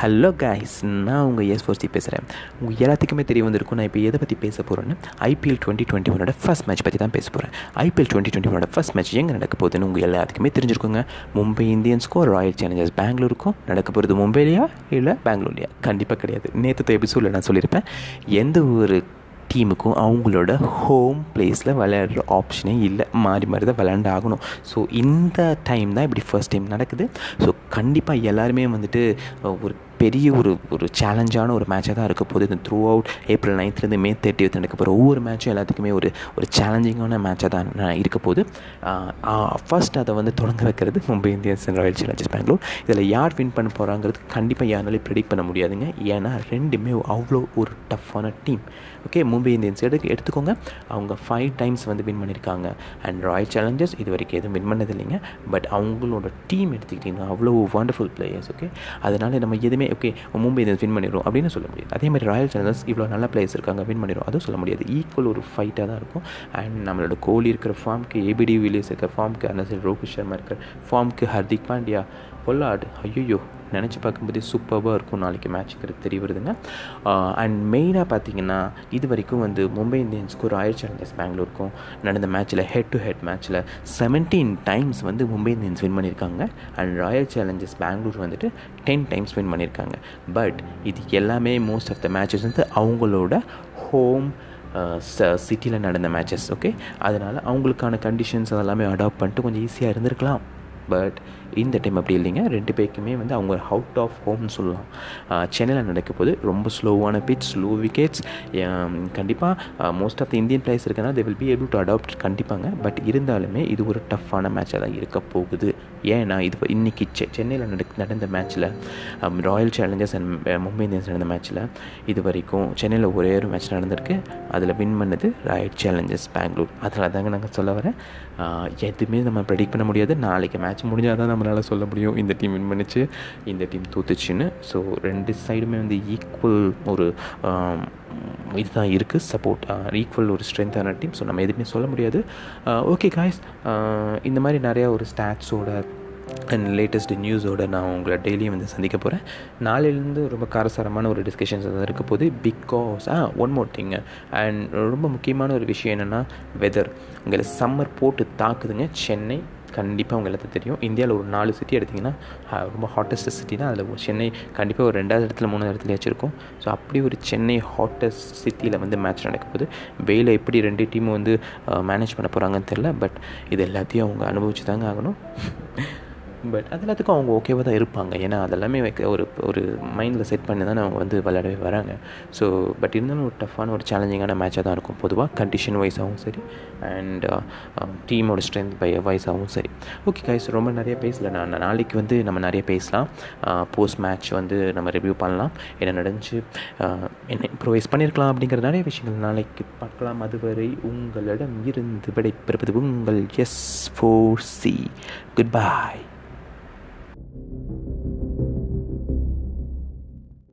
Hello guys நான் உங்கள் S foresee பேசுகிறேன் உங்கள் எல்லாத்துக்குமே தெரிய வந்திருக்கும் நான் இப்போ எதை பற்றி பேச போகிறேன்னு ஐபிஎல் டுவெண்ட்டி டுவெண்ட்டி ஒனோட ஃபஸ்ட் மேட்ச் பற்றி தான் பேச போகிறேன் ஐபிஎல் டுவெண்ட்டி டுவெண்ட்டி ஒனோட ஃபஸ்ட் மேட்ச் எங்கே நடக்க போகுதுன்னு உங்கள் எல்லாத்துக்குமே தெரிஞ்சிருக்குங்க. மும்பை இந்தியன்ஸ்க்கும் ராயல் சேலஞ்சர்ஸ் பெங்களூருக்கும் நடக்க போகிறது மும்பைலையா இல்லை பெங்களூர்லையா கண்டிப்பாக கிடையாது. நேற்று எபிசோடில் நான் சொல்லியிருப்பேன். எந்த ஒரு டீமுக்கும் அவங்களோட ஹோம் பிளேஸில் விளையாடுற ஆப்ஷனே இல்லை. மாறி மாறி தான் விளையாண்டு ஆகணும் ஸோ இந்த டைம் தான் இப்படி ஃபர்ஸ்ட் டைம் நடக்குது. ஸோ கண்டிப்பாக எல்லாருமே வந்துட்டு ஒரு பெரிய ஒரு ஒரு சேலஞ்சான ஒரு மேட்சாக தான் இருக்க போது இந்த த்ரூ அவுட் ஏப்ரல் நைன்த்லேருந்து மே தேர்ட்டி நடக்க போகிற ஒவ்வொரு மேட்சும் எல்லாத்துக்குமே ஒரு ஒரு சேலஞ்சிங்கான மேட்சாக தான் இருக்க போது ஃபர்ஸ்ட் அதை வந்து தொடங்க வைக்கிறது Mumbai Indians and Royal Challengers Bangalore. இதில் யார் வின் பண்ண போகிறாங்கிறது கண்டிப்பாக யாராலையும் ப்ரெடிக்ட் பண்ண முடியாதுங்க. ஏன்னா ரெண்டுமே அவ்வளோ ஒரு டஃப்பான டீம் ஓகே மும்பை இந்தியன்ஸ் எடுத்து எடுத்துக்கோங்க. அவங்க ஃபைவ் டைம்ஸ் வந்து வின் பண்ணியிருக்காங்க அண்ட் ராயல் சேலஞ்சர்ஸ் இது வரைக்கும் எதுவும் வின் பண்ணதில்லைங்க. பட் அவங்களோட டீம் எடுத்துக்கிட்டிங்கன்னா அவ்வளோ வண்டர்ஃபுல் பிளேயர்ஸ் ஓகே அதனால் நம்ம எதுவுமே ஓகே மும்பை இந்தியன்ஸ் வின் பண்ணிடும் அப்படின்னு சொல்ல முடியாது. அதே மாதிரி ராயல் சேலஞ்சர்ஸ் இவ்வளோ நல்ல பிளேயர்ஸ் இருக்காங்க வின் பண்ணிடும் அதுவும் சொல்ல முடியாது. ஈக்குவல் ஒரு ஃபைட்டாக தான் இருக்கும். அண்ட் நம்மளோட கோலி இருக்கிற ஃபார்முக்கு ஏபிடி வில்லியர்ஸ் இருக்கிற ஃபார்முக்கு அந்த சைடு ரோஹித் சர்மா இருக்கிற ஃபார்முக்கு ஹர்திக் பாண்டியா பொல்லாட் ஐயோ நினச்சி பார்க்கும்போதே சூப்பராக இருக்கும் நாளைக்கு மேட்ச்சுங்கிறது தெரிய வருதுங்க அண்ட் மெயினாக பார்த்தீங்கன்னா இது வரைக்கும் வந்து மும்பை இந்தியன்ஸ்க்கும் ராயல் சேலஞ்சர்ஸ் பெங்களூருக்கும் நடந்த மேட்ச்சில் ஹெட் டு ஹெட் மேட்ச்சில் செவன்டீன் டைம்ஸ் வந்து மும்பை இந்தியன்ஸ் வின் பண்ணியிருக்காங்க. அண்ட் ராயல் சேலஞ்சர்ஸ் பெங்களூர் வந்துட்டு டென் டைம்ஸ் வின் பண்ணியிருக்காங்க. பட் இது எல்லாமே மோஸ்ட் ஆஃப் த மேட்சஸ் வந்து அவங்களோட ஹோம் சிட்டியில் நடந்த மேட்சஸ் ஓகே அதனால் அவங்களுக்கான கண்டிஷன்ஸ் அதெல்லாமே அடாப்ட் பண்ணிட்டு கொஞ்சம் ஈஸியாக இருந்திருக்கலாம். பட் இந்த டைம் அப்படி இல்லைங்க. ரெண்டு பேருக்குமே வந்து அவங்க அவுட் ஆஃப் ஹோம்னு சொல்லலாம். சென்னையில் நடக்க போது ரொம்ப ஸ்லோவான பிச் ஸ்லோ விக்கெட்ஸ் கண்டிப்பாக most of the Indian players இருக்கனா they will be able to adapt கண்டிப்பாங்க. பட் இருந்தாலுமே இது ஒரு டஃப்பான மேட்சாக தான் இருக்க போகுது. ஏன்னா இது இன்னைக்கு செ சென்னையில் நட நடந்த மேட்ச்சில் Royal Challengers and Mumbai Indians நடந்த மேட்ச்சில் இது வரைக்கும் சென்னையில் ஒரே ஒரு மேட்ச் நடந்திருக்கு. அதில் வின் பண்ணது ராயல் சேலஞ்சர்ஸ் பெங்களூர் அதில் தாங்க நாங்கள் சொல்ல வரேன். எதுவுமே நம்ம ப்ரெடிக்ட் பண்ண முடியாது. நாளைக்கு மேட்ச் முடிஞ்சால் தான் நம்மளால் சொல்ல முடியும். இந்த டீம் வின் பண்ணிச்சு இந்த டீம் தூத்துச்சுன்னு. ஸோ ரெண்டு சைடுமே வந்து ஈக்குவல் ஒரு இதுதான் இருக்குது சப்போர்ட் ஈக்குவல் ஒரு ஸ்ட்ரென்த்தான டீம் ஸோ நம்ம எதுவுமே சொல்ல முடியாது. ஓகே காய்ஸ் இந்த மாதிரி நிறையா ஒரு ஸ்டாட்ஸோட அண்ட் லேட்டஸ்ட் நியூஸோட நான் உங்களை டெய்லியும் வந்து சந்திக்க போகிறேன் நாளையிலேருந்து ரொம்ப காரசாரமான ஒரு டிஸ்கஷன்ஸ் வந்து இருக்க போது because ah one more thing and ரொம்ப முக்கியமான ஒரு விஷயம் என்னென்னா வெதர் உங்களை சம்மர் போட்டு தாக்குதுங்க. சென்னை கண்டிப்பாக உங்கள் எல்லாத்தையும் தெரியும். இந்தியாவில் ஒரு நாலு சிட்டி எடுத்திங்கன்னா ரொம்ப ஹாட்டஸ்ட் சிட்டினா அதில் சென்னை கண்டிப்பாக ஒரு ரெண்டாவது இடத்துல மூணாவது இடத்துல வச்சுருக்கோம் ஸோ அப்படி ஒரு சென்னை ஹாட்டஸ்ட் சிட்டியில் வந்து மேட்ச் நடக்க போகுது எப்படி ரெண்டு டீமும் வந்து மேனேஜ் பண்ண போகிறாங்கன்னு தெரில பட் இது எல்லாத்தையும் அவங்க அனுபவிச்சு தாங்க ஆகணும். பட் அது எல்லாத்துக்கும் அவங்க ஓகேவாக தான் இருப்பாங்க. ஏன்னா அதெல்லாமே ஒரு ஒரு மைண்டில் செட் பண்ணி தானே அவங்க வந்து விளையாடவே வராங்க. ஸோ பட் இருந்தாலும் ஒரு டஃப்பான ஒரு சேலஞ்சிங்கான மேட்சாக தான் இருக்கும். பொதுவாக கண்டிஷன் வைஸாகவும் சரி அண்ட் டீமோட ஸ்ட்ரென்த் பை வைஸாகவும் சரி. ஓகே கைஸ் ரொம்ப நிறைய பேசல. நான் நாளைக்கு வந்து நம்ம நிறைய பேசலாம். போஸ்ட் மேட்ச் வந்து நம்ம ரிவ்யூ பண்ணலாம். என்ன நடந்துச்சு? என்ன இம்ப்ரூவைஸ் பண்ணியிருக்கலாம் அப்படிங்கிற நிறைய விஷயங்கள் நாளைக்கு பார்க்கலாம். அதுவரை உங்களிடம் இருந்து விடைபெறுவது உங்கள் எஸ் ஃபோர் சி குட் பாய்